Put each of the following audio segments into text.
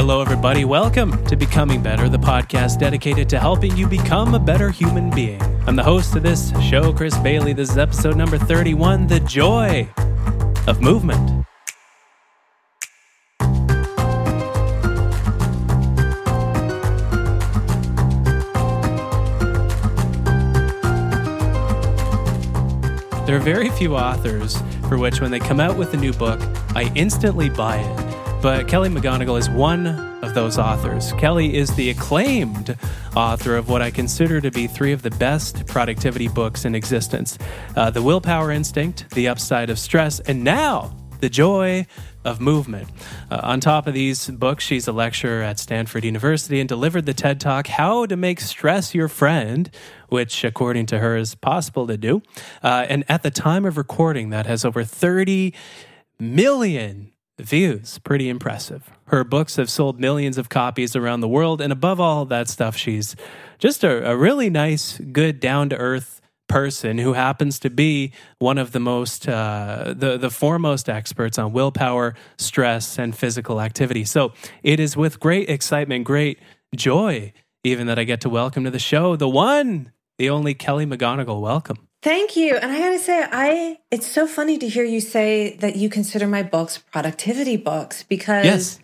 Hello, everybody. Welcome to Becoming Better, the podcast dedicated to helping you become a better human being. I'm the host of this show, Chris Bailey. This is episode number 31 The Joy of Movement. There are very few authors for which, when they come out with a new book, I instantly buy it. But Kelly McGonigal is one of those authors. Kelly is the acclaimed author of what I consider to be three of the best productivity books in existence uh, The Willpower Instinct, The Upside of Stress, and now The Joy of movement. Uh, on top of these books, she's a lecturer at Stanford University and delivered the TED Talk, How to Make Stress Your Friend, which, according to her, is possible to do. Uh, and at the time of recording, that has over 30 million views. Pretty impressive. Her books have sold millions of copies around the world. And above all that stuff, she's just a, a really nice, good, down to earth person who happens to be one of the most uh, the the foremost experts on willpower, stress, and physical activity. So it is with great excitement, great joy, even that I get to welcome to the show the one, the only Kelly McGonigal. Welcome. Thank you. And I got to say, I it's so funny to hear you say that you consider my books productivity books because yes.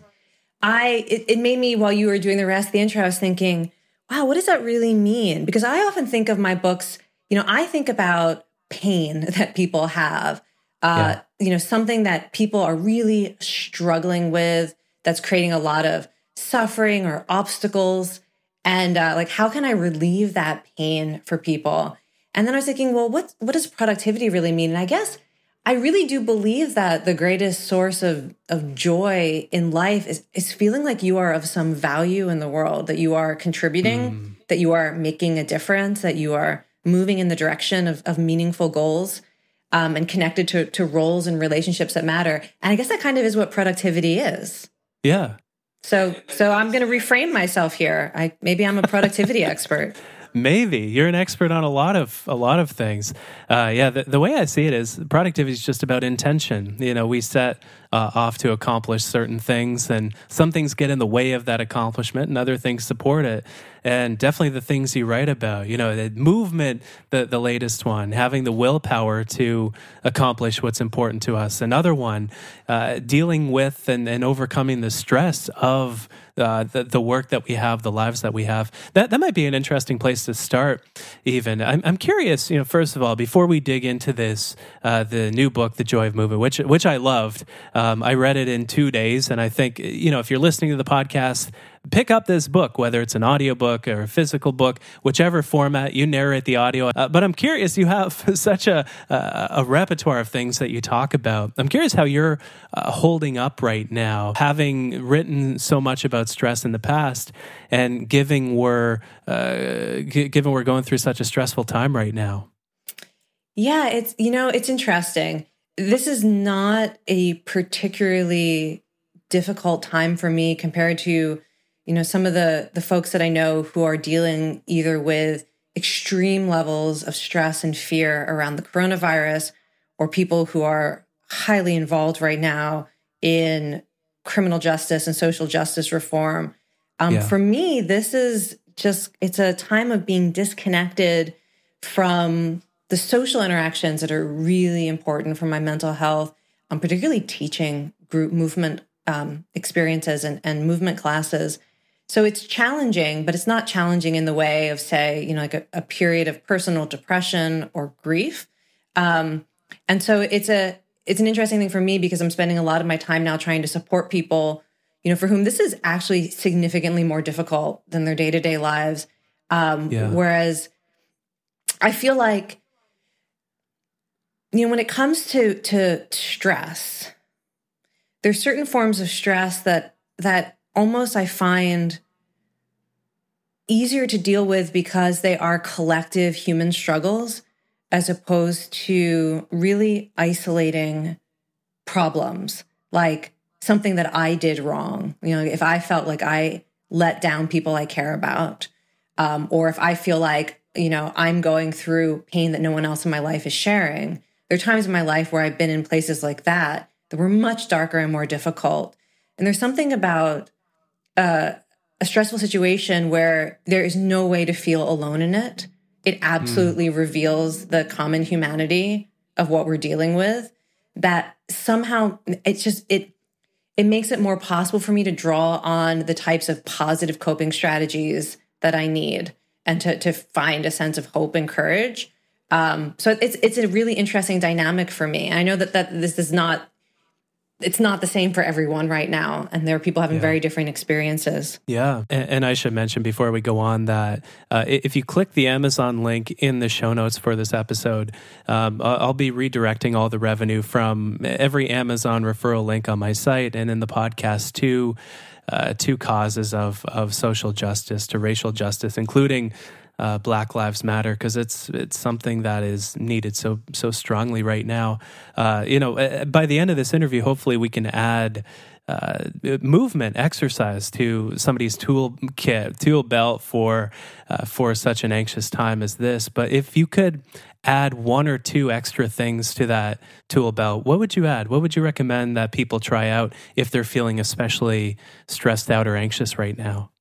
I it, it made me while you were doing the rest of the intro, I was thinking, wow, what does that really mean? Because I often think of my books you know, I think about pain that people have, uh, yeah. you know, something that people are really struggling with that's creating a lot of suffering or obstacles. And uh, like, how can I relieve that pain for people? And then I was thinking, well, what what does productivity really mean? And I guess I really do believe that the greatest source of of joy in life is is feeling like you are of some value in the world, that you are contributing, mm. that you are making a difference, that you are moving in the direction of, of meaningful goals um, and connected to, to roles and relationships that matter. And I guess that kind of is what productivity is. Yeah. So, so I'm going to reframe myself here. I maybe I'm a productivity expert. Maybe you're an expert on a lot of a lot of things. Uh, yeah, the, the way I see it is productivity is just about intention. You know, we set uh, off to accomplish certain things, and some things get in the way of that accomplishment, and other things support it. And definitely the things you write about, you know, the movement, the, the latest one, having the willpower to accomplish what's important to us. Another one, uh, dealing with and, and overcoming the stress of uh, the, the work that we have, the lives that we have. That, that might be an interesting place to start, even. I'm, I'm curious, you know, first of all, before we dig into this, uh, the new book, The Joy of Movement, which, which I loved, um, I read it in two days. And I think, you know, if you're listening to the podcast, pick up this book, whether it's an audiobook or a physical book, whichever format you narrate the audio. Uh, but I'm curious, you have such a, a, a, repertoire of things that you talk about. I'm curious how you're uh, holding up right now, having written so much about stress in the past and given we're, uh, g- given we're going through such a stressful time right now. Yeah, it's, you know, it's interesting. This is not a particularly difficult time for me compared to you know some of the the folks that i know who are dealing either with extreme levels of stress and fear around the coronavirus or people who are highly involved right now in criminal justice and social justice reform um, yeah. for me this is just it's a time of being disconnected from the social interactions that are really important for my mental health um, particularly teaching group movement um, experiences and, and movement classes so it's challenging, but it's not challenging in the way of, say, you know, like a, a period of personal depression or grief. Um, and so it's a it's an interesting thing for me because I'm spending a lot of my time now trying to support people, you know, for whom this is actually significantly more difficult than their day to day lives. Um, yeah. Whereas I feel like, you know, when it comes to to stress, there's certain forms of stress that that almost I find easier to deal with because they are collective human struggles as opposed to really isolating problems like something that I did wrong. You know, if I felt like I let down people I care about, um, or if I feel like, you know, I'm going through pain that no one else in my life is sharing. There are times in my life where I've been in places like that that were much darker and more difficult. And there's something about a, a stressful situation where there is no way to feel alone in it, it absolutely mm. reveals the common humanity of what we're dealing with. That somehow it's just it it makes it more possible for me to draw on the types of positive coping strategies that I need and to to find a sense of hope and courage. Um, so it's it's a really interesting dynamic for me. I know that that this is not it's not the same for everyone right now and there are people having yeah. very different experiences yeah and, and, i should mention before we go on that uh, if you click the amazon link in the show notes for this episode um, i'll be redirecting all the revenue from every amazon referral link on my site and in the podcast to uh, to causes of of social justice to racial justice including uh, Black Lives Matter because it's it's something that is needed so so strongly right now. Uh, you know, uh, by the end of this interview, hopefully we can add. Uh, movement exercise to somebody's tool kit, tool belt for uh, for such an anxious time as this. But if you could add one or two extra things to that tool belt, what would you add? What would you recommend that people try out if they're feeling especially stressed out or anxious right now?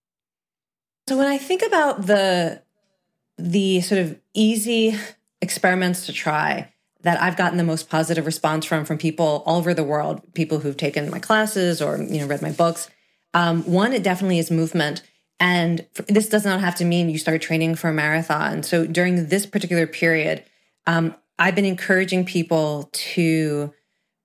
So when I think about the the sort of easy experiments to try that I've gotten the most positive response from from people all over the world, people who've taken my classes or you know read my books. Um, one, it definitely is movement, and this does not have to mean you start training for a marathon. So during this particular period, um, I've been encouraging people to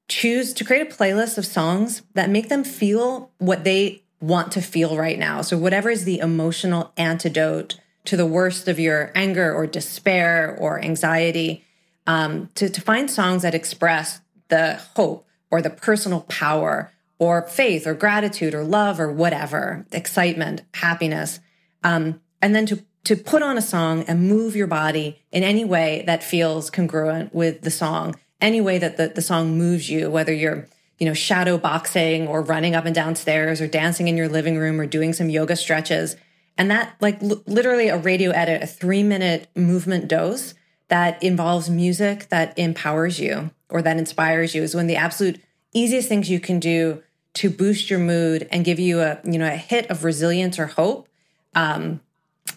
choose to create a playlist of songs that make them feel what they want to feel right now. So whatever is the emotional antidote to the worst of your anger or despair or anxiety, um, to, to find songs that express the hope or the personal power or faith or gratitude or love or whatever, excitement, happiness. Um, and then to, to put on a song and move your body in any way that feels congruent with the song, any way that the, the song moves you, whether you're you know, shadow boxing or running up and down stairs or dancing in your living room or doing some yoga stretches. And that, like, l- literally a radio edit, a three minute movement dose that involves music that empowers you or that inspires you is one of the absolute easiest things you can do to boost your mood and give you a, you know, a hit of resilience or hope. Um,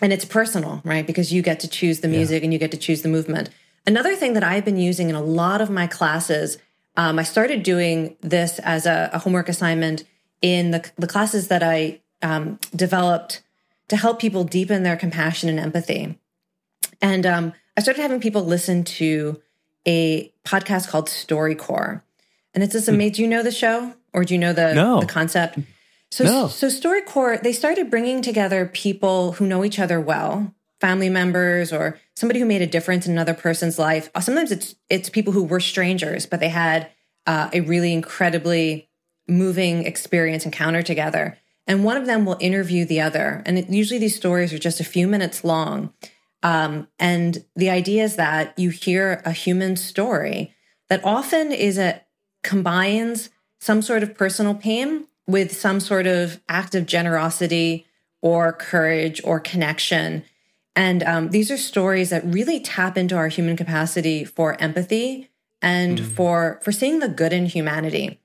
and it's personal, right? Because you get to choose the music yeah. and you get to choose the movement. Another thing that I've been using in a lot of my classes, um, I started doing this as a, a homework assignment in the, the classes that I um, developed to help people deepen their compassion and empathy. And um, I started having people listen to a podcast called StoryCorps. And it's this hmm. amazing. Do you know the show or do you know the, no. the concept? So, no. so StoryCorps, they started bringing together people who know each other well, family members or somebody who made a difference in another person's life. Uh, sometimes it's it's people who were strangers, but they had uh, a really incredibly moving experience encounter together and one of them will interview the other. And it, usually these stories are just a few minutes long. Um, and the idea is that you hear a human story that often is a combines some sort of personal pain with some sort of act of generosity or courage or connection. And um, these are stories that really tap into our human capacity for empathy and mm. for for seeing the good in humanity.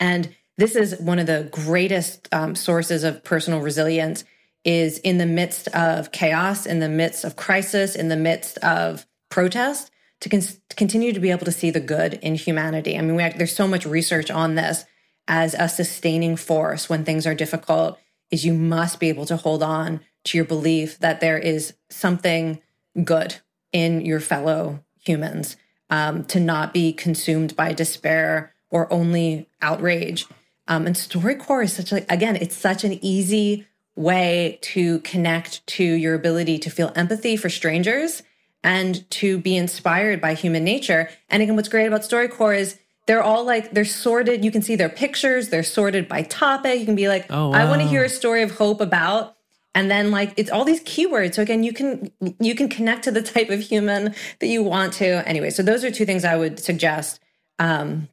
And this is one of the greatest um, sources of personal resilience is in the midst of chaos in the midst of crisis in the midst of protest to, con- to continue to be able to see the good in humanity. I mean have, there's so much research on this as a sustaining force when things are difficult is you must be able to hold on to your belief that there is something good in your fellow humans um, to not be consumed by despair or only outrage um, and StoryCorps is such a, again, it's such an easy way to connect to your ability to feel empathy for strangers and to be inspired by human nature. And again, what's great about StoryCorps is they're all like they're sorted. You can see their pictures. They're sorted by topic. You can be like, oh, wow. I want to hear a story of hope about, and then like it's all these keywords. So again, you can you can connect to the type of human that you want to. Anyway, so those are two things I would suggest. Um,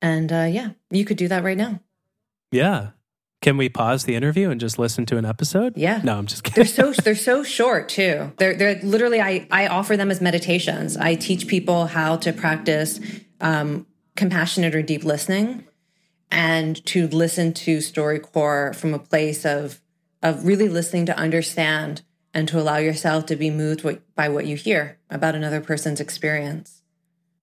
and uh, yeah, you could do that right now. Yeah. Can we pause the interview and just listen to an episode? Yeah. No, I'm just kidding. They're so they're so short too. They're they're literally I I offer them as meditations. I teach people how to practice um, compassionate or deep listening. and to listen to StoryCorps from a place of of really listening to understand and to allow yourself to be moved by what you hear about another person's experience.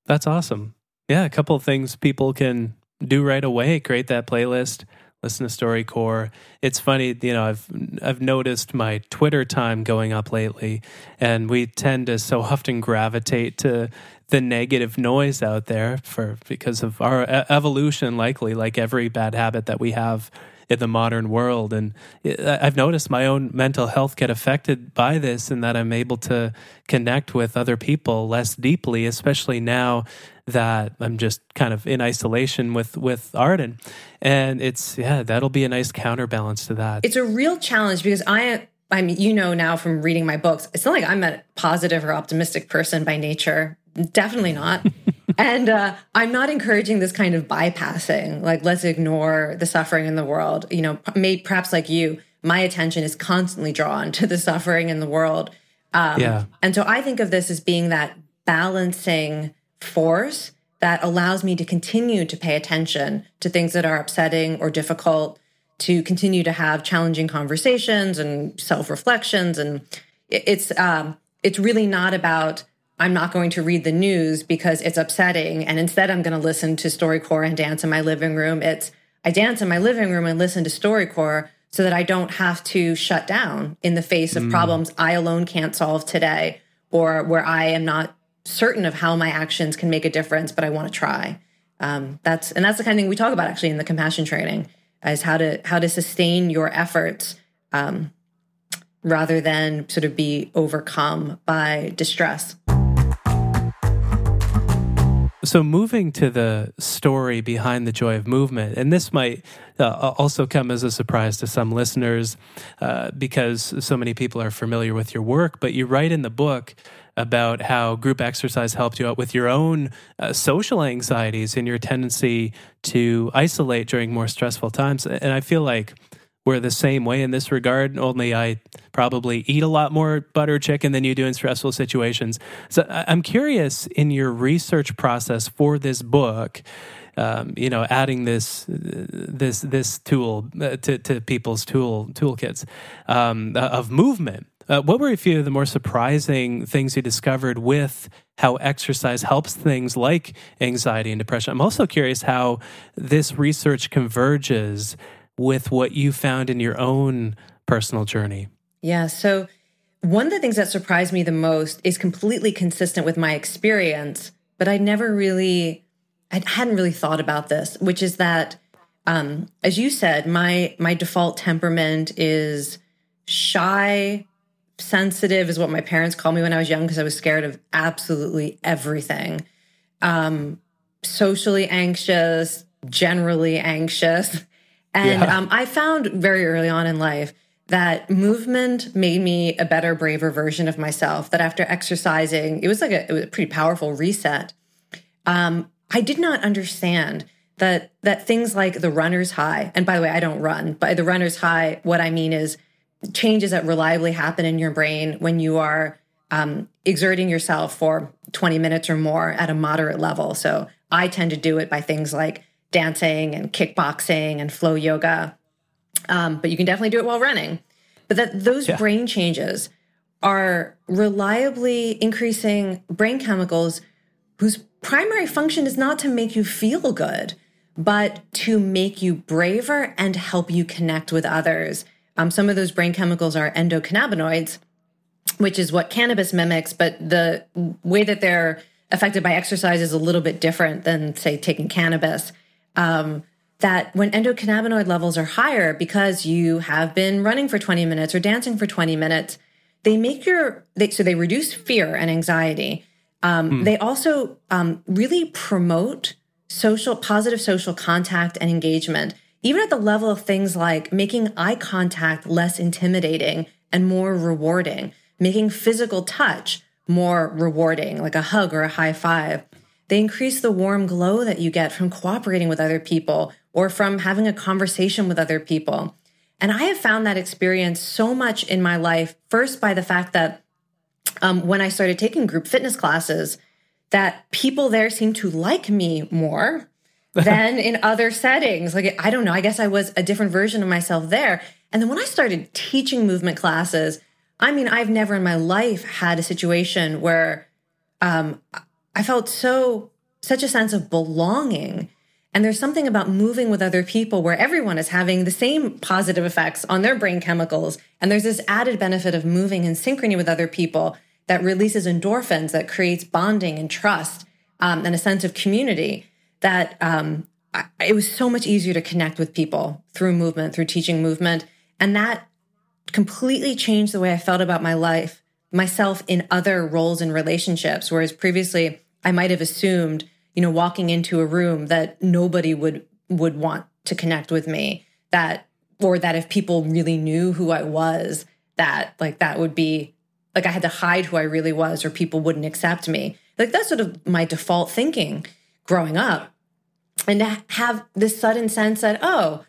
That's awesome. Yeah, a couple of things people can do right away. Create that playlist, listen to StoryCorps. It's funny, you know, I've I've noticed my Twitter time going up lately, and we tend to so often gravitate to the negative noise out there for because of our evolution, likely like every bad habit that we have in the modern world. And I've noticed my own mental health get affected by this, and that I'm able to connect with other people less deeply, especially now that I'm just kind of in isolation with with Ardyn. And it's yeah, that'll be a nice counterbalance to that. It's a real challenge because I I mean, you know now from reading my books, it's not like I'm a positive or optimistic person by nature. Definitely not. and uh, I'm not encouraging this kind of bypassing, like let's ignore the suffering in the world. You know, may, perhaps like you, my attention is constantly drawn to the suffering in the world. Um, yeah. And so I think of this as being that balancing force that allows me to continue to pay attention to things that are upsetting or difficult, to continue to have challenging conversations and self reflections. And it's um, it's really not about I'm not going to read the news because it's upsetting. And instead, I'm going to listen to StoryCorps and dance in my living room. It's I dance in my living room and listen to StoryCorps so that I don't have to shut down in the face of mm. problems I alone can't solve today or where I am not certain of how my actions can make a difference, but I want to try. Um, that's and that's the kind of thing we talk about actually in the compassion training is how to how to sustain your efforts um, rather than sort of be overcome by distress. So, moving to the story behind the joy of movement, and this might uh, also come as a surprise to some listeners uh, because so many people are familiar with your work, but you write in the book about how group exercise helped you out with your own uh, social anxieties and your tendency to isolate during more stressful times. And I feel like we're the same way in this regard, only I probably eat a lot more butter chicken than you do in stressful situations. So I'm curious in your research process for this book. Um, you know, adding this this this tool uh, to, to people's tool toolkits um, of movement. Uh, what were a few of the more surprising things you discovered with how exercise helps things like anxiety and depression? I'm also curious how this research converges with what you found in your own personal journey. Yeah. So, one of the things that surprised me the most is completely consistent with my experience, but I never really, I hadn't really thought about this, which is that, um, as you said, my my default temperament is shy, sensitive, is what my parents called me when I was young because I was scared of absolutely everything. Um, socially anxious, generally anxious. And yeah. um, I found very early on in life that movement made me a better, braver version of myself. That after exercising, it was like a, was a pretty powerful reset. Um, I did not understand that that things like the runner's high, and by the way, I don't run. By the runner's high, what I mean is changes that reliably happen in your brain when you are um, exerting yourself for 20 minutes or more at a moderate level. So I tend to do it by things like dancing and kickboxing and flow yoga. Um, but you can definitely do it while running. But that those yeah. brain changes are reliably increasing brain chemicals whose primary function is not to make you feel good, but to make you braver and help you connect with others. Um, some of those brain chemicals are endocannabinoids, which is what cannabis mimics, but the way that they're affected by exercise is a little bit different than, say, taking cannabis um, that when endocannabinoid levels are higher because you have been running for 20 minutes or dancing for 20 minutes, they make your, they, so they reduce fear and anxiety. Um, hmm. They also um, really promote social, positive social contact and engagement, even at the level of things like making eye contact less intimidating and more rewarding, making physical touch more rewarding, like a hug or a high five. They increase the warm glow that you get from cooperating with other people or from having a conversation with other people. And I have found that experience so much in my life, first by the fact that um, when I started taking group fitness classes, that people there seemed to like me more. than in other settings. Like, I don't know, I guess I was a different version of myself there. And then when I started teaching movement classes, I mean, I've never in my life had a situation where um, I felt so, such a sense of belonging. And there's something about moving with other people where everyone is having the same positive effects on their brain chemicals. And there's this added benefit of moving in synchrony with other people that releases endorphins, that creates bonding and trust um, and a sense of community that um, I, it was so much easier to connect with people through movement, through teaching movement. And that completely changed the way I felt about my life, myself in other roles and relationships. Whereas previously, I might have assumed, you know, walking into a room that nobody would would want to connect with me. That or that if people really knew who I was, that like that would be like I had to hide who I really was, or people wouldn't accept me. Like that's sort of my default thinking growing up. And to have this sudden sense that, oh,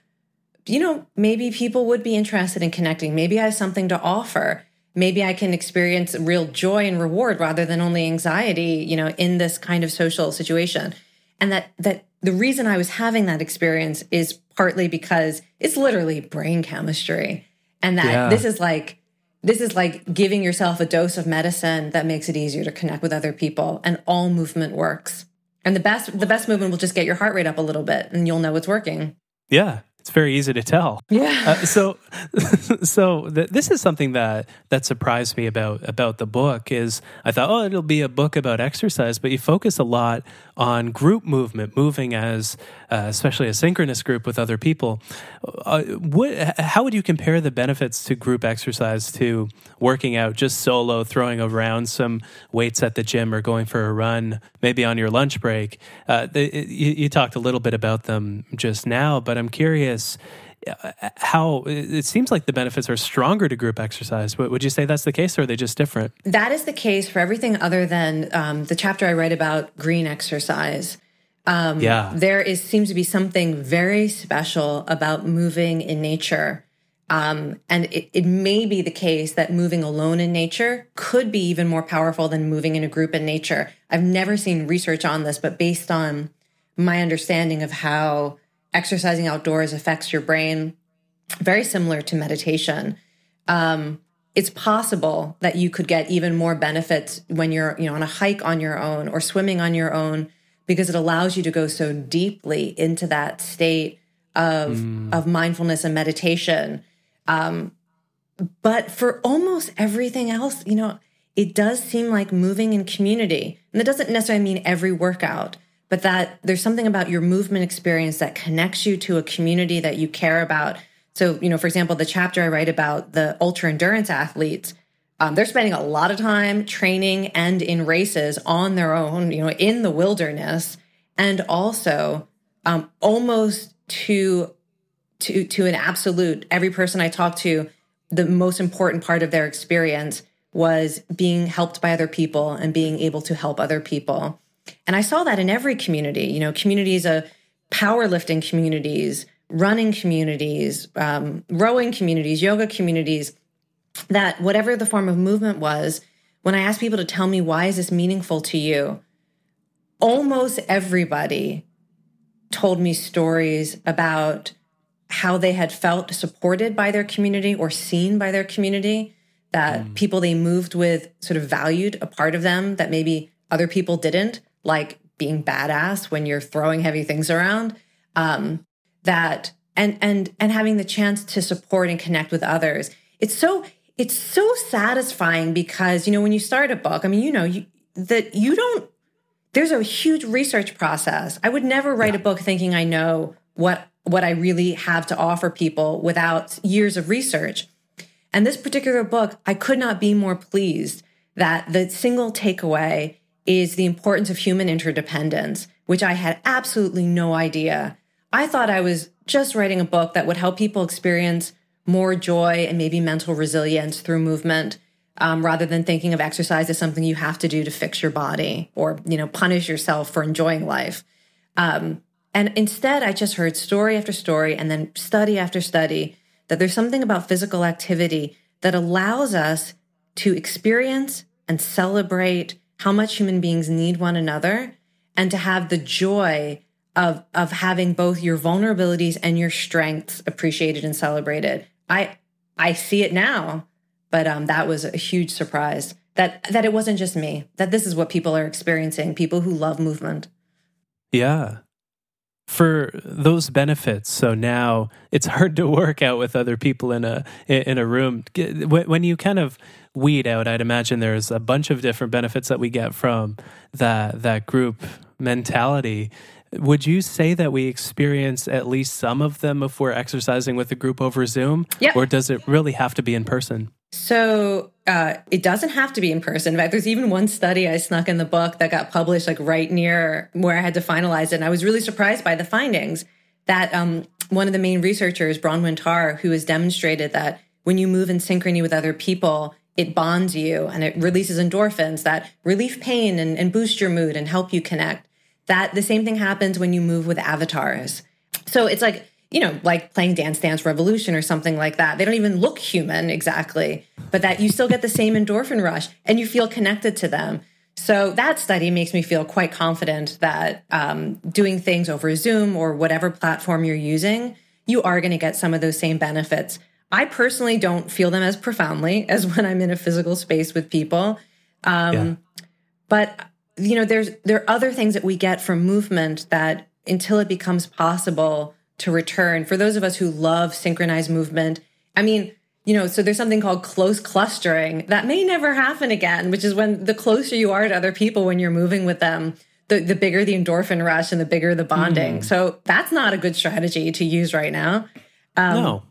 you know, maybe people would be interested in connecting. Maybe I have something to offer. Maybe I can experience real joy and reward rather than only anxiety, you know, in this kind of social situation. And that that the reason I was having that experience is partly because it's literally brain chemistry. And that yeah. this is like this is like giving yourself a dose of medicine that makes it easier to connect with other people and all movement works. And the best the best movement will just get your heart rate up a little bit and you'll know it's working. Yeah it's very easy to tell. Yeah. Uh, so, so th- this is something that that surprised me about about the book is I thought, oh, it'll be a book about exercise, but you focus a lot on group movement, moving as uh, especially a synchronous group with other people. Uh, what, how would you compare the benefits to group exercise to working out just solo, throwing around some weights at the gym, or going for a run, maybe on your lunch break? Uh, you, you talked a little bit about them just now, but I'm curious how it seems like the benefits are stronger to group exercise. Would you say that's the case, or are they just different? That is the case for everything other than um, the chapter I write about green exercise. Um, yeah, there is seems to be something very special about moving in nature. Um, and it, it may be the case that moving alone in nature could be even more powerful than moving in a group in nature. I've never seen research on this, but based on my understanding of how exercising outdoors affects your brain, very similar to meditation. Um, it's possible that you could get even more benefits when you're, you know, on a hike on your own or swimming on your own because it allows you to go so deeply into that state of mm. of mindfulness and meditation. Um, but for almost everything else, you know, it does seem like moving in community, and that doesn't necessarily mean every workout but that there's something about your movement experience that connects you to a community that you care about. So, you know, for example, the chapter I write about the ultra endurance athletes, um, they're spending a lot of time training and in races on their own, you know, in the wilderness, and also um, almost to to to an absolute. Every person I talk to, the most important part of their experience was being helped by other people and being able to help other people. And I saw that in every community, you know, communities of powerlifting communities, running communities, um, rowing communities, yoga communities, that whatever the form of movement was, when I asked people to tell me why is this meaningful to you, almost everybody told me stories about how they had felt supported by their community or seen by their community, that mm. people they moved with sort of valued a part of them that maybe other people didn't like being badass when you're throwing heavy things around um, that and and and having the chance to support and connect with others. It's so it's so satisfying because you know when you start a book i mean you know you, that you don't there's a huge research process. I would never write yeah. a book thinking i know what what i really have to offer people without years of research. And this particular book i could not be more pleased that the single takeaway is the importance of human interdependence, which I had absolutely no idea. I thought I was just writing a book that would help people experience more joy and maybe mental resilience through movement. Um, rather than thinking of exercise as something you have to do to fix your body or you know punish yourself for enjoying life um, and instead i just heard story after story and then study after study that there's something about physical activity that allows us to experience and celebrate how much human beings need one another and to have the joy of of having both your vulnerabilities and your strengths appreciated and celebrated. I I see it now, but um, that was a huge surprise that that it wasn't just me. That this is what people are experiencing. People who love movement. Yeah. For those benefits, so now it's hard to work out with other people in a in a room. When you kind of weed out, I'd imagine there's a bunch of different benefits that we get from that that group mentality. Would you say that we experience at least some of them if we're exercising with a group over Zoom? Yep. Or does it really have to be in person? So uh, it doesn't have to be in person. In fact, there's even one study I snuck in the book that got published like right near where I had to finalize it. And I was really surprised by the findings that um, one of the main researchers, Bronwyn Tarr, who has demonstrated that when you move in synchrony with other people, it bonds you and it releases endorphins that relieve pain and, and boost your mood and help you connect. That the same thing happens when you move with avatars. So it's like you know, like playing Dance Dance Revolution or something like that. They don't even look human exactly, but that you still get the same endorphin rush and you feel connected to them. So that study makes me feel quite confident that um, doing things over Zoom or whatever platform you're using, you are going to get some of those same benefits. I personally don't feel them as profoundly as when I'm in a physical space with people. Um, yeah. But you know, there's there are other things that we get from movement that until it becomes possible to return for those of us who love synchronized movement. I mean, you know, so there's something called close clustering that may never happen again, which is when the closer you are to other people when you're moving with them, the, the bigger the endorphin rush and the bigger the bonding. Mm. So that's not a good strategy to use right now. Um, no.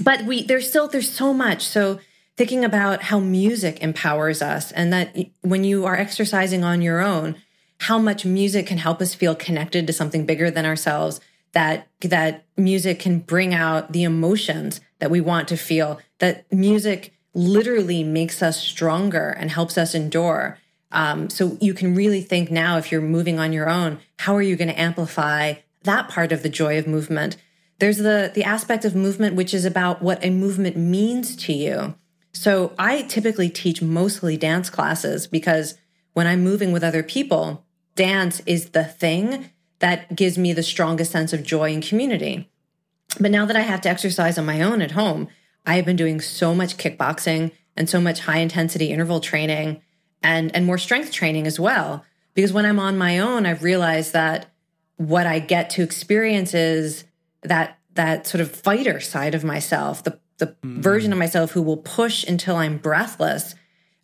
But we there's still there's so much. So thinking about how music empowers us and that when you are exercising on your own, how much music can help us feel connected to something bigger than ourselves that that music can bring out the emotions that we want to feel that music literally makes us stronger and helps us endure um, so you can really think now if you're moving on your own how are you going to amplify that part of the joy of movement there's the the aspect of movement which is about what a movement means to you so i typically teach mostly dance classes because when i'm moving with other people dance is the thing that gives me the strongest sense of joy and community. But now that I have to exercise on my own at home, I have been doing so much kickboxing and so much high intensity interval training and and more strength training as well because when I'm on my own I've realized that what I get to experience is that that sort of fighter side of myself, the the mm. version of myself who will push until I'm breathless.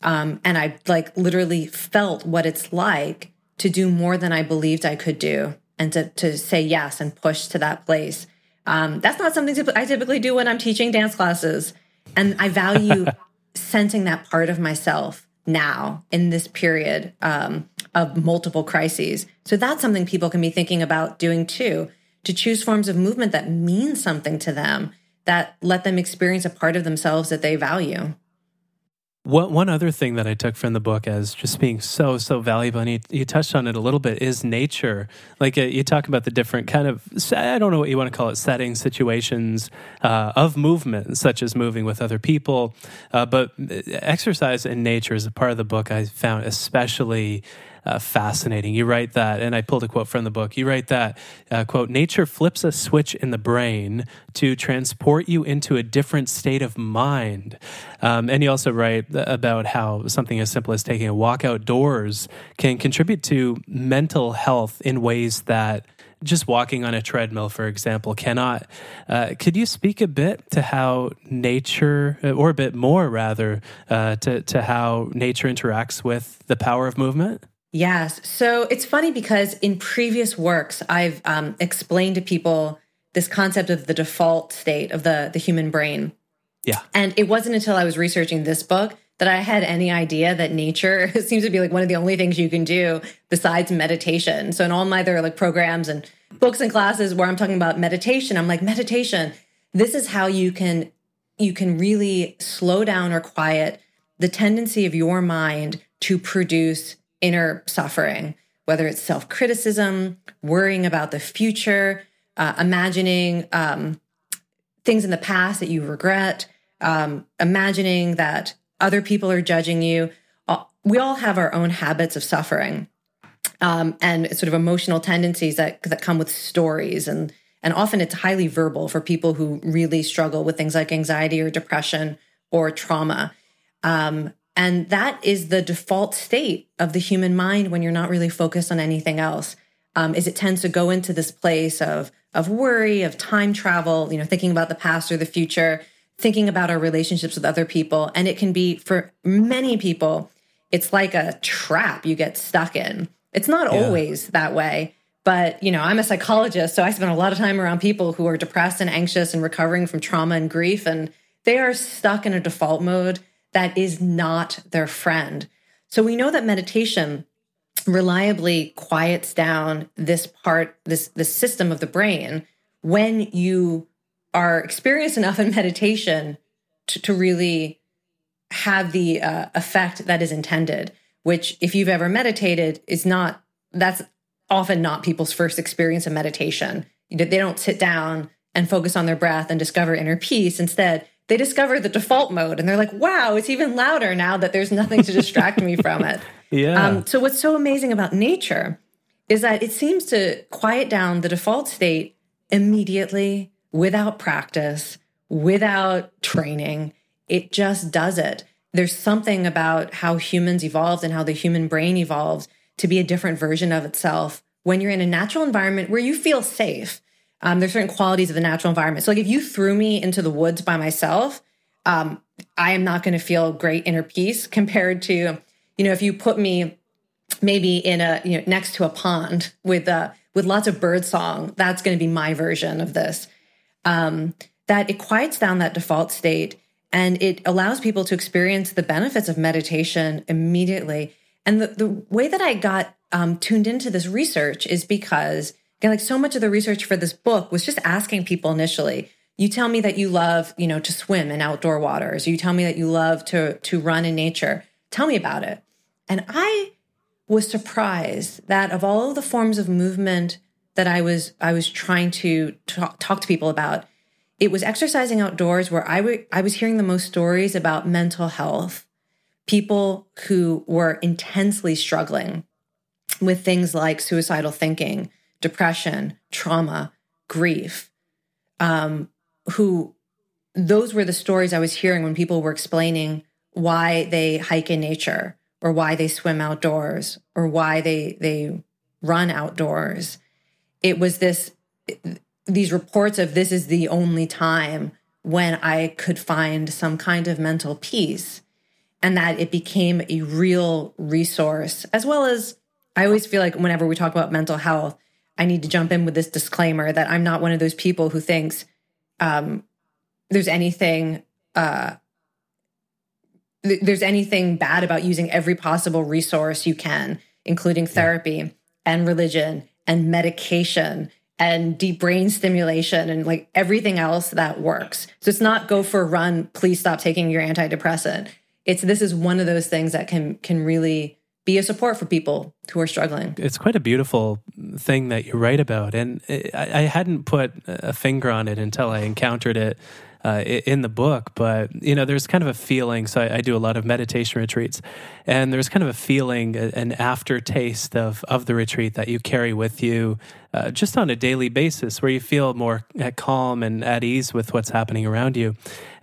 Um, and I like literally felt what it's like to do more than I believed I could do and to, to say yes and push to that place. Um, that's not something I typically do when I'm teaching dance classes. And I value sensing that part of myself now in this period um, of multiple crises. So that's something people can be thinking about doing too to choose forms of movement that mean something to them, that let them experience a part of themselves that they value. One, one other thing that I took from the book as just being so, so valuable, and you, you touched on it a little bit, is nature. Like uh, you talk about the different kind of, I don't know what you want to call it, settings, situations uh, of movement, such as moving with other people. Uh, but uh, exercise in nature is a part of the book I found especially uh, fascinating. You write that, and I pulled a quote from the book. You write that, uh, quote, nature flips a switch in the brain to transport you into a different state of mind. Um, and you also write about how something as simple as taking a walk outdoors can contribute to mental health in ways that just walking on a treadmill, for example, cannot. Uh, could you speak a bit to how nature, or a bit more rather, uh, to, to how nature interacts with the power of movement? Yes. So it's funny because in previous works, I've um, explained to people this concept of the default state of the, the human brain. Yeah. And it wasn't until I was researching this book that I had any idea that nature seems to be like one of the only things you can do besides meditation. So in all my other like programs and books and classes where I'm talking about meditation, I'm like meditation. This is how you can you can really slow down or quiet the tendency of your mind to produce inner suffering, whether it's self criticism, worrying about the future, uh, imagining um, things in the past that you regret, um, imagining that other people are judging you. Uh, we all have our own habits of suffering. um, and sort of emotional tendencies that that come with stories and and often it's highly verbal for people who really struggle with things like anxiety or depression or trauma. Um, and that is the default state of the human mind when you're not really focused on anything else. Um, is it tends to go into this place of of worry, of time travel, you know, thinking about the past or the future, thinking about our relationships with other people, and it can be for many people, it's like a trap you get stuck in. It's not yeah. always that way, but, you know, I'm a psychologist, so I spend a lot of time around people who are depressed and anxious and recovering from trauma and grief, and they are stuck in a default mode that is not their friend. So we know that meditation reliably quiets down this part, this, this system of the brain when you are experienced enough in meditation to, to really have the uh, effect that is intended which if you've ever meditated is not that's often not people's first experience of meditation. They don't sit down and focus on their breath and discover inner peace. Instead, they discover the default mode and they're like, wow, it's even louder now that there's nothing to distract me from it. Yeah. Um, so, what's so amazing about nature is that it seems to quiet down the default state immediately without practice, without training. It just does it. There's something about how humans evolved and how the human brain evolved to be a different version of itself when you're in a natural environment where you feel safe. Um, there's certain qualities of the natural environment. So, like if you threw me into the woods by myself, um, I am not going to feel great inner peace compared to, you know, if you put me maybe in a you know next to a pond with uh with lots of bird song. That's going to be my version of this. Um, that it quiets down that default state and it allows people to experience the benefits of meditation immediately and the, the way that I got um, tuned into this research is because, again, like so much of the research for this book was just asking people initially, you tell me that you love, you know, to swim in outdoor waters. You tell me that you love to to run in nature. Tell me about it. And I was surprised that of all of the forms of movement that I was I was trying to talk, talk to people about, it was exercising outdoors where I, w- I was hearing the most stories about mental health people who were intensely struggling with things like suicidal thinking, depression, trauma, grief, um, who those were the stories I was hearing when people were explaining why they hike in nature or why they swim outdoors or why they they run outdoors. It was this these reports of this is the only time when I could find some kind of mental peace and that it became a real resource, as well as I always feel like whenever we talk about mental health, I need to jump in with this disclaimer that I'm not one of those people who thinks um, there's anything uh, th- there's anything bad about using every possible resource you can, including therapy and religion and medication and deep brain stimulation and like everything else that works. So it's not go for a run, please stop taking your antidepressant it's this is one of those things that can can really be a support for people who are struggling. It's quite a beautiful thing that you write about, and I, I hadn't put a finger on it until I encountered it uh, in the book. But you know, there's kind of a feeling. So I, I, do a lot of meditation retreats, and there's kind of a feeling, an aftertaste of of the retreat that you carry with you uh, just on a daily basis, where you feel more at calm and at ease with what's happening around you.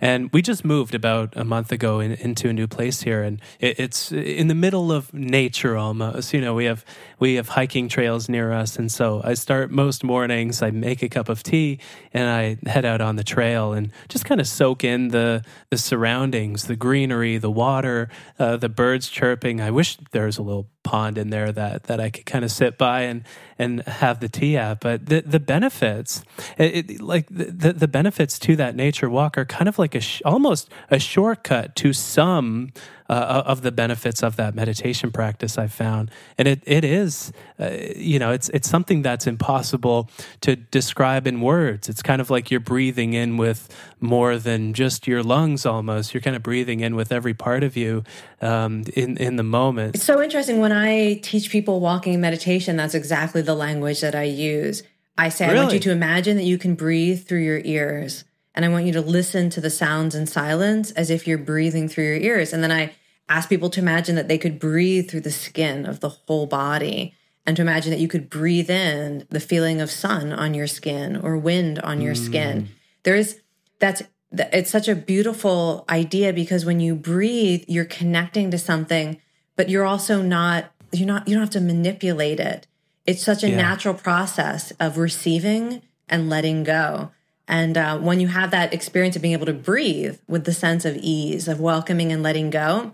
And we just moved about a month ago in, into a new place here, and it, it's in the middle of nature almost. You know, we have we have hiking trails near us, and so I start most mornings. I make a cup of tea and I head out on the trail and just kind of soak in the the surroundings, the greenery, the water, uh, the birds chirping. I wish there was a little pond in there that that I could kind of sit by and and have the tea at. But the the benefits, it, it, like the the benefits to that nature walk are kind of like a sh- almost a shortcut to some uh, of the benefits of that meditation practice I found. And it, it is, uh, you know, it's, it's something that's impossible to describe in words. It's kind of like you're breathing in with more than just your lungs almost. You're kind of breathing in with every part of you um, in, in the moment. It's so interesting. When I teach people walking meditation, that's exactly the language that I use. I say, really? I want you to imagine that you can breathe through your ears and I want you to listen to the sounds in silence as if you're breathing through your ears. And then I ask people to imagine that they could breathe through the skin of the whole body. and to imagine that you could breathe in the feeling of sun on your skin or wind on your mm. skin. There is that's it's such a beautiful idea because when you breathe, you're connecting to something, but you're also not you're not you don't have to manipulate it. It's such a yeah. natural process of receiving and letting go. And uh, when you have that experience of being able to breathe with the sense of ease, of welcoming and letting go,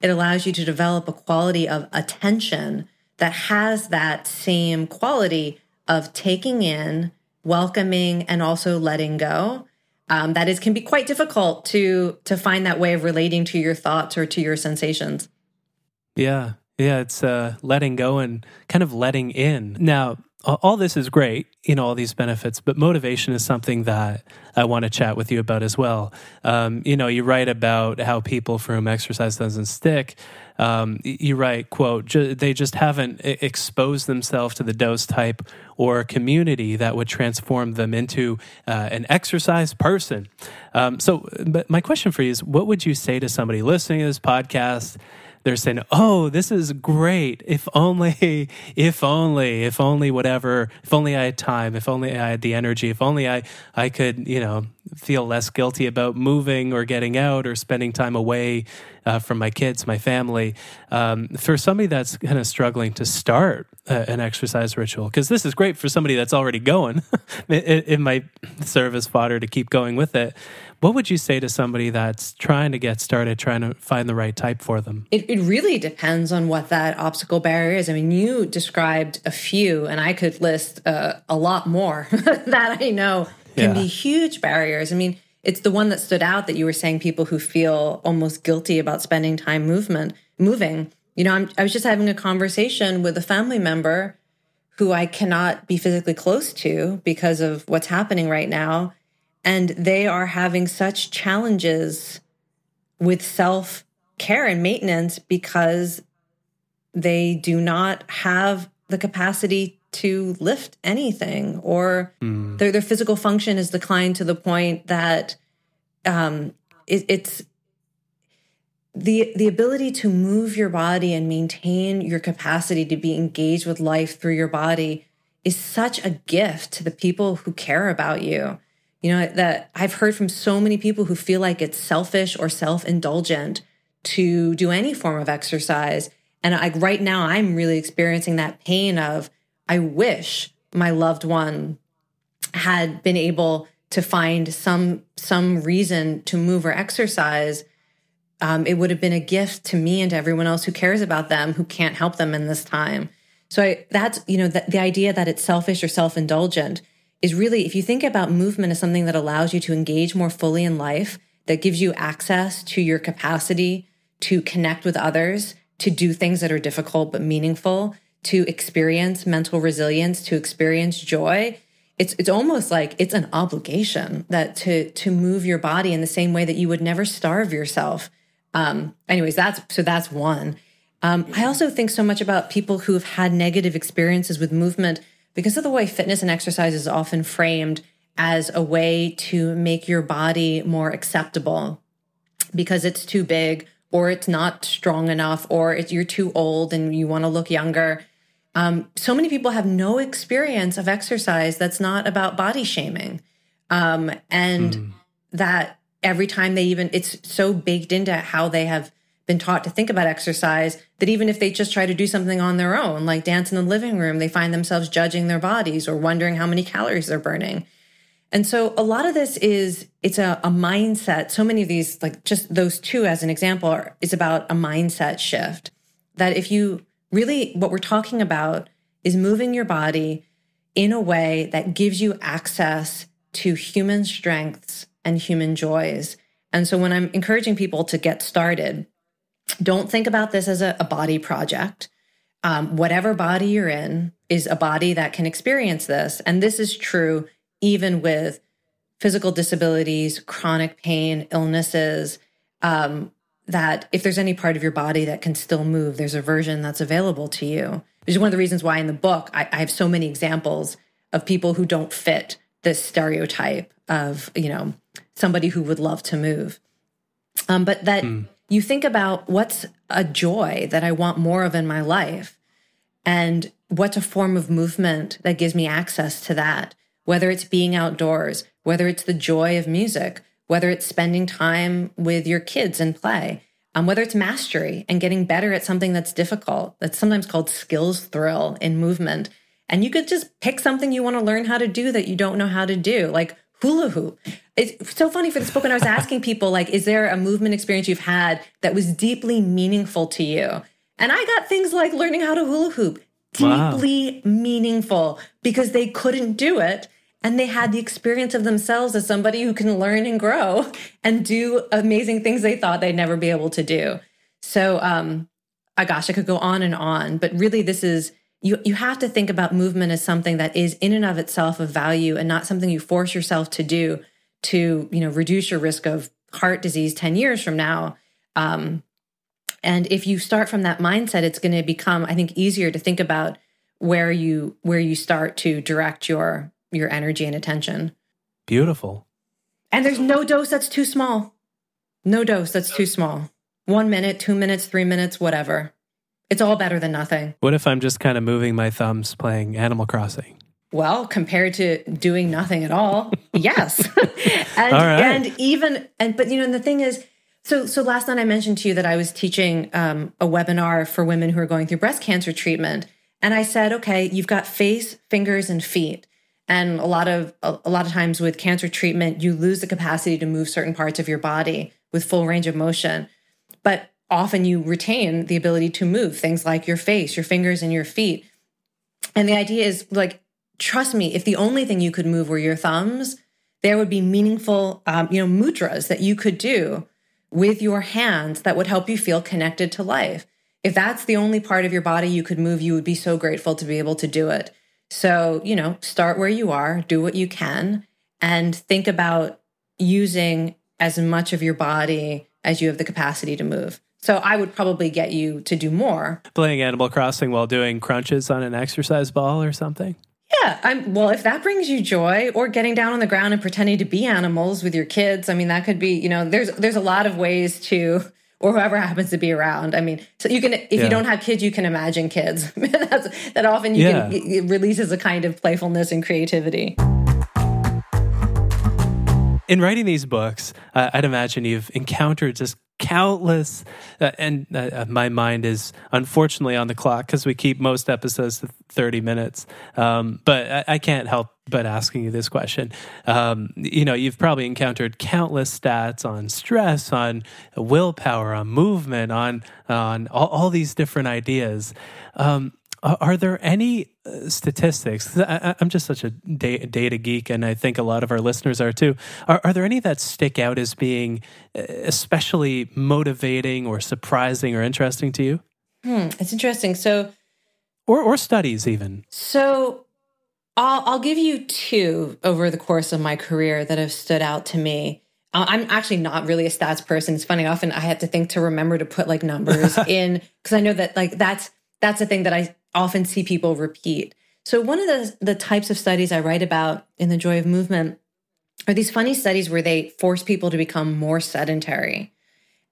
it allows you to develop a quality of attention that has that same quality of taking in, welcoming, and also letting go. Um, that is can be quite difficult to to find that way of relating to your thoughts or to your sensations. Yeah, yeah, it's uh, letting go and kind of letting in. Now, all this is great, you know, all these benefits, but motivation is something that I want to chat with you about as well. Um, you know, you write about how people for whom exercise doesn't stick, um, you write, quote, they just haven't exposed themselves to the dose type or community that would transform them into uh, an exercise person. Um, so, but my question for you is what would you say to somebody listening to this podcast? They're saying, "Oh, this is great. If only, if only, if only whatever. If only I had time. If only I had the energy. If only I I could, you know, feel less guilty about moving or getting out or spending time away uh, from my kids, my family. Um, for somebody that's kind of struggling to start an exercise ritual, because this is great for somebody that's already going, it, it, might serve as fodder to keep going with it. What would you say to somebody that's trying to get started, trying to find the right type for them? It, it really depends on what that obstacle barrier is. I mean, you described a few, and I could list uh, a lot more that I know can yeah. be huge barriers. I mean, it's the one that stood out that you were saying people who feel almost guilty about spending time movement moving. You know, I'm, I was just having a conversation with a family member who I cannot be physically close to because of what's happening right now. And they are having such challenges with self care and maintenance because they do not have the capacity to lift anything or mm. their, their physical function is declined to the point that um, it, it's the the ability to move your body and maintain your capacity to be engaged with life through your body is such a gift to the people who care about you. You know that i've heard from so many people who feel like it's selfish or self-indulgent to do any form of exercise. And like right now i'm really experiencing that pain of I wish my loved one had been able to find some some reason to move or exercise um, it would have been a gift to me and to everyone else who cares about them who can't help them in this time so I, that's you know the, the idea that it's selfish or self-indulgent is really if you think about movement as something that allows you to engage more fully in life that gives you access to your capacity to connect with others to do things that are difficult but meaningful to experience mental resilience, to experience joy, it's it's almost like it's an obligation that to to move your body in the same way that you would never starve yourself. Um, anyways, that's so that's one. Um, I also think so much about people who have had negative experiences with movement because of the way fitness and exercise is often framed as a way to make your body more acceptable because it's too big or it's not strong enough or it's, you're too old and you want to look younger. Um, so many people have no experience of exercise that's not about body shaming. Um, and mm. that every time they even, it's so baked into how they have been taught to think about exercise that even if they just try to do something on their own, like dance in the living room, they find themselves judging their bodies or wondering how many calories they're burning. And so a lot of this is it's a, a mindset. So many of these, like just those two as an example, are, is about a mindset shift. That if you really what we're talking about is moving your body in a way that gives you access to human strengths and human joys. And so when I'm encouraging people to get started, don't think about this as a, a body project. Um, whatever body you're in is a body that can experience this. And this is true even with physical disabilities, chronic pain, illnesses, um, that if there's any part of your body that can still move, there's a version that's available to you. Which is one of the reasons why in the book I, I have so many examples of people who don't fit this stereotype of, you know, somebody who would love to move. Um, but that mm. you think about what's a joy that I want more of in my life. and what's a form of movement that gives me access to that, whether it's being outdoors, whether it's the joy of music, whether it's spending time with your kids and play, um, whether it's mastery and getting better at something that's difficult, that's sometimes called skills thrill in movement. And you could just pick something you want to learn how to do that you don't know how to do, like hula hoop. It's so funny for this book when I was asking people, like, is there a movement experience you've had that was deeply meaningful to you? And I got things like learning how to hula hoop, deeply wow. meaningful because they couldn't do it and they had the experience of themselves as somebody who can learn and grow and do amazing things they thought they'd never be able to do. So, um, oh gosh, I could go on and on, but really, this is you. You have to think about movement as something that is in and of itself of value, and not something you force yourself to do to, you know, reduce your risk of heart disease ten years from now. Um, and if you start from that mindset, it's going to become, I think, easier to think about where you where you start to direct your your energy and attention. Beautiful. And there's no dose that's too small. No dose that's too small. One minute, two minutes, three minutes, whatever. It's all better than nothing. What if I'm just kind of moving my thumbs playing Animal Crossing? Well, compared to doing nothing at all, yes. and, all right. and even and but you know the thing is, so so last night I mentioned to you that I was teaching um, a webinar for women who are going through breast cancer treatment, and I said, okay, you've got face, fingers, and feet. And a lot of a, a lot of times with cancer treatment, you lose the capacity to move certain parts of your body with full range of motion. But often you retain the ability to move things like your face, your fingers, and your feet. And the idea is like, trust me, if the only thing you could move were your thumbs, there would be meaningful, um, you know, mudras that you could do with your hands that would help you feel connected to life. If that's the only part of your body you could move, you would be so grateful to be able to do it. So, you know, start where you are, do what you can, and think about using as much of your body as you have the capacity to move. So I would probably get you to do more. Playing Animal Crossing while doing crunches on an exercise ball or something. Yeah, I'm well, if that brings you joy or getting down on the ground and pretending to be animals with your kids, I mean that could be, you know, there's there's a lot of ways to or whoever happens to be around. I mean, so you can, if yeah. you don't have kids, you can imagine kids. That's, that often you yeah. can, it releases a kind of playfulness and creativity. In writing these books, uh, I'd imagine you've encountered just countless uh, and uh, uh, my mind is unfortunately on the clock because we keep most episodes to 30 minutes. Um, but I, I, can't help but asking you this question. Um, you know you've probably encountered countless stats on stress on willpower on movement on on all, all these different ideas. Um, are there any uh, statistics? I, am just such a data geek, and I think a lot of our listeners are too. Are, are, there any that stick out as being uh, especially motivating or surprising or interesting to you? Hmm, it's interesting. So, or or studies even. So, I'll I'll give you two over the course of my career that have stood out to me. I'm actually not really a stats person. It's funny. Often I have to think to remember to put like numbers in because I know that like that's that's the thing that I often see people repeat. So, one of the, the types of studies I write about in The Joy of Movement are these funny studies where they force people to become more sedentary.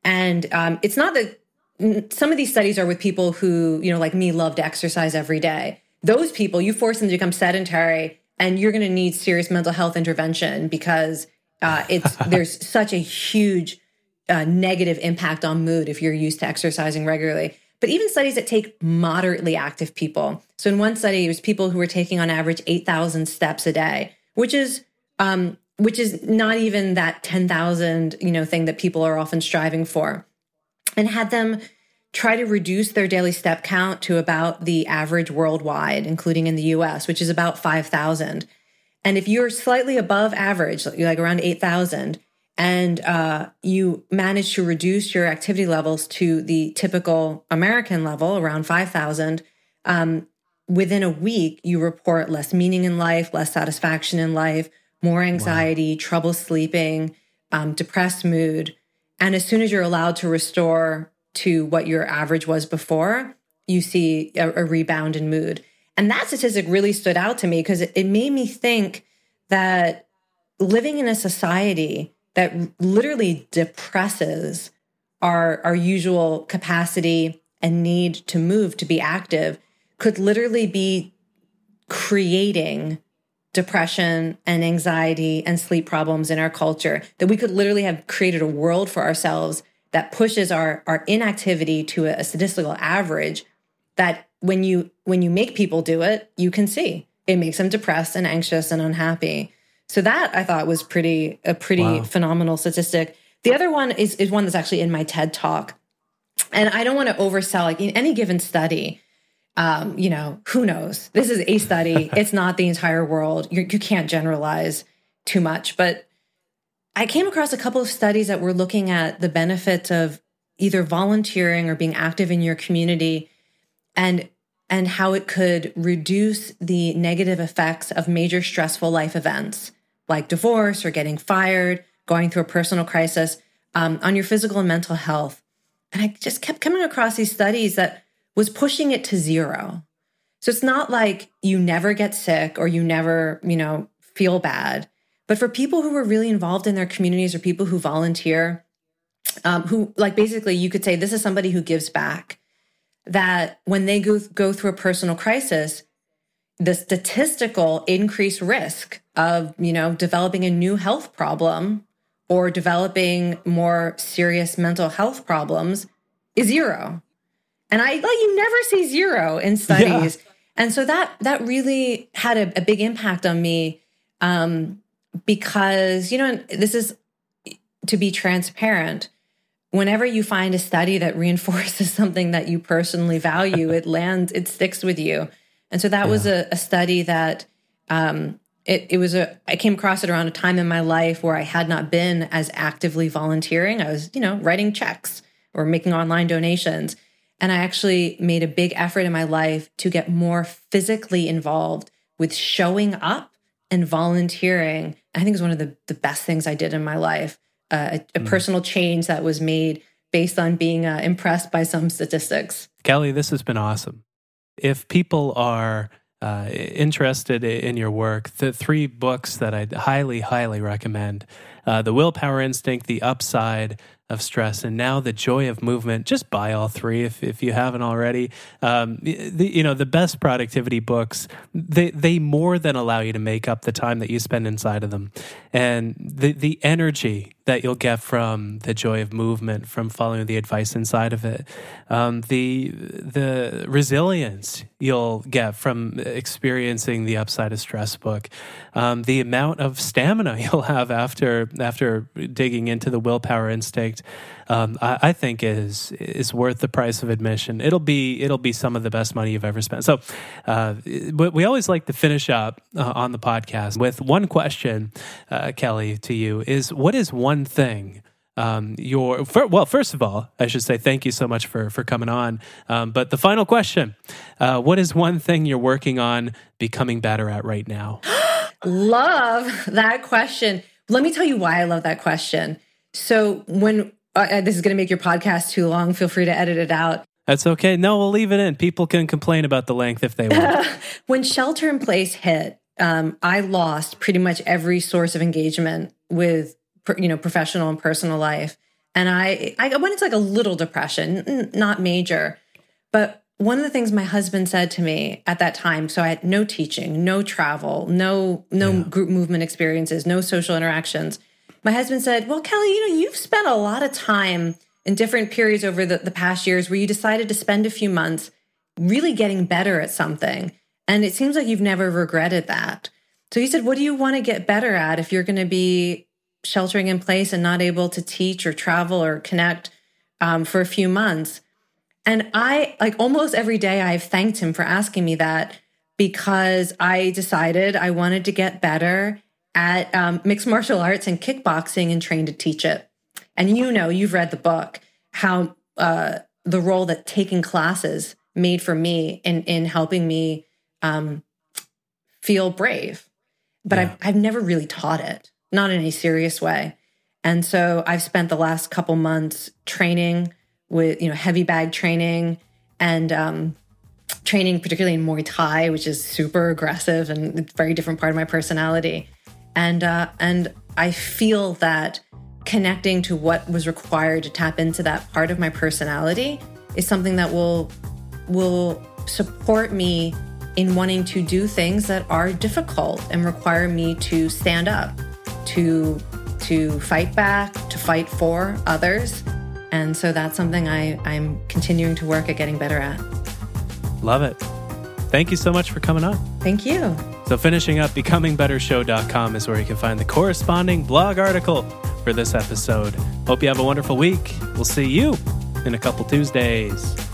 And um, it's not that some of these studies are with people who, you know, like me, love to exercise every day. Those people, you force them to become sedentary, and you're going to need serious mental health intervention because uh, it's there's such a huge uh, negative impact on mood if you're used to exercising regularly but even studies that take moderately active people. So in one study, it was people who were taking on average 8,000 steps a day, which is, um, which is not even that 10,000, you know, thing that people are often striving for and had them try to reduce their daily step count to about the average worldwide, including in the US, which is about 5,000. And if you're slightly above average, like around 8,000, and uh, you manage to reduce your activity levels to the typical American level, around 5,000, um, within a week, you report less meaning in life, less satisfaction in life, more anxiety, wow. trouble sleeping, um, depressed mood. And as soon as you're allowed to restore to what your average was before, you see a, a rebound in mood. And that statistic really stood out to me because it, it made me think that living in a society that literally depresses our, our usual capacity and need to move to be active could literally be creating depression and anxiety and sleep problems in our culture that we could literally have created a world for ourselves that pushes our our inactivity to a, statistical average that when you when you make people do it you can see. It makes them depressed and anxious and unhappy so that i thought was pretty a pretty wow. phenomenal statistic the other one is is one that's actually in my ted talk and i don't want to oversell like in any given study um, you know, who knows? This is a study. it's not the entire world. You're, you can not generalize too much. But I came across a couple of studies that were looking at the benefits of either volunteering or being active in your community and and how it could reduce the negative effects of major stressful life events like divorce or getting fired, going through a personal crisis um, on your physical and mental health. And I just kept coming across these studies that was pushing it to zero. So it's not like you never get sick or you never, you know, feel bad. But for people who are really involved in their communities or people who volunteer, um, who like basically you could say this is somebody who gives back, that when they go, go through a personal crisis, the statistical increased risk of, you know, developing a new health problem or developing more serious mental health problems is zero. And I like you never see zero in studies. Yeah. And so that that really had a, a big impact on me um, because you know this is to be transparent. Whenever you find a study that reinforces something that you personally value, it lands, it sticks with you. And so that yeah. was a, a, study that um, it, it was a I came across it around a time in my life where I had not been as actively volunteering. I was, you know, writing checks or making online donations. And I actually made a big effort in my life to get more physically involved with showing up and volunteering. I think it was one of the, the best things I did in my life, uh, a, a mm. personal change that was made based on being uh, impressed by some statistics. Kelly, this has been awesome. If people are uh, interested in your work, the three books that I'd highly, highly recommend uh, The Willpower Instinct, The Upside, of stress and now the joy of movement. Just buy all three if, if you haven't already. Um, the, you know the best productivity books they they more than allow you to make up the time that you spend inside of them. And the the energy that you'll get from the joy of movement from following the advice inside of it um, the the resilience you'll get from experiencing the upside of stress book um, the amount of stamina you'll have after after digging into the willpower instinct um, I, I, think is is worth the price of admission. It'll be it'll be some of the best money you've ever spent. So, uh, we always like to finish up uh, on the podcast with one question, uh, Kelly, to you is what is one thing um, your for, well first of all i should say thank you so much for for coming on. Um, but the final question uh, what is one thing you're working on becoming better at right now? Love that question. Let me tell you why i love that question. So when uh, uh this is going to make your podcast too long feel free to edit it out. That's okay. No we'll leave it in. People can complain about the length if they want. When shelter in place hit um, i lost pretty much every source of engagement with you know, professional and personal life. And I, I went into like a little depression, not major. But one of the things my husband said to me at that time, so I had no teaching, no travel, no, no yeah. group movement experiences, no social interactions. My husband said, Well, Kelly, you know, you've spent a lot of time in different periods over the, the past years where you decided to spend a few months really getting better at something. And it seems like you've never regretted that. So he said, What do you want to get better at if you're going to be sheltering in place and not able to teach or travel or connect um, for a few months. And I, like almost every day, I've thanked him for asking me that because I decided I wanted to get better at um, mixed martial arts and kickboxing and train to teach it. And you know, you've read the book, how uh, the role that taking classes made for me in, in helping me um, feel brave. But yeah. I've, I've never really taught it not in a serious way. And so I've spent the last couple months training with, you know, heavy bag training and um, training, particularly in Muay Thai, which is super aggressive and very different part of my personality. And uh, and I feel that connecting to what was required to tap into that part of my personality is something that will will support me in wanting to do things that are difficult and require me to stand up, to to fight back, to fight for others. And so that's something I, I'm continuing to work at getting better at. Love it. Thank you so much for coming on. Thank you. So, finishing up, becomingbettershow.com is where you can find the corresponding blog article for this episode. Hope you have a wonderful week. We'll see you in a couple Tuesdays.